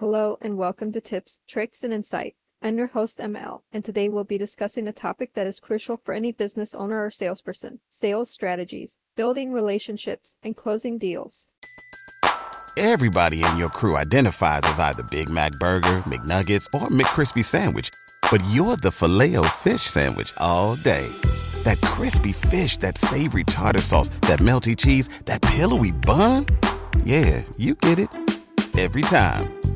Hello and welcome to Tips, Tricks, and Insight. I'm your host, ML, and today we'll be discussing a topic that is crucial for any business owner or salesperson sales strategies, building relationships, and closing deals. Everybody in your crew identifies as either Big Mac Burger, McNuggets, or McCrispy Sandwich. But you're the filet fish Sandwich all day. That crispy fish, that savory tartar sauce, that melty cheese, that pillowy bun. Yeah, you get it. Every time.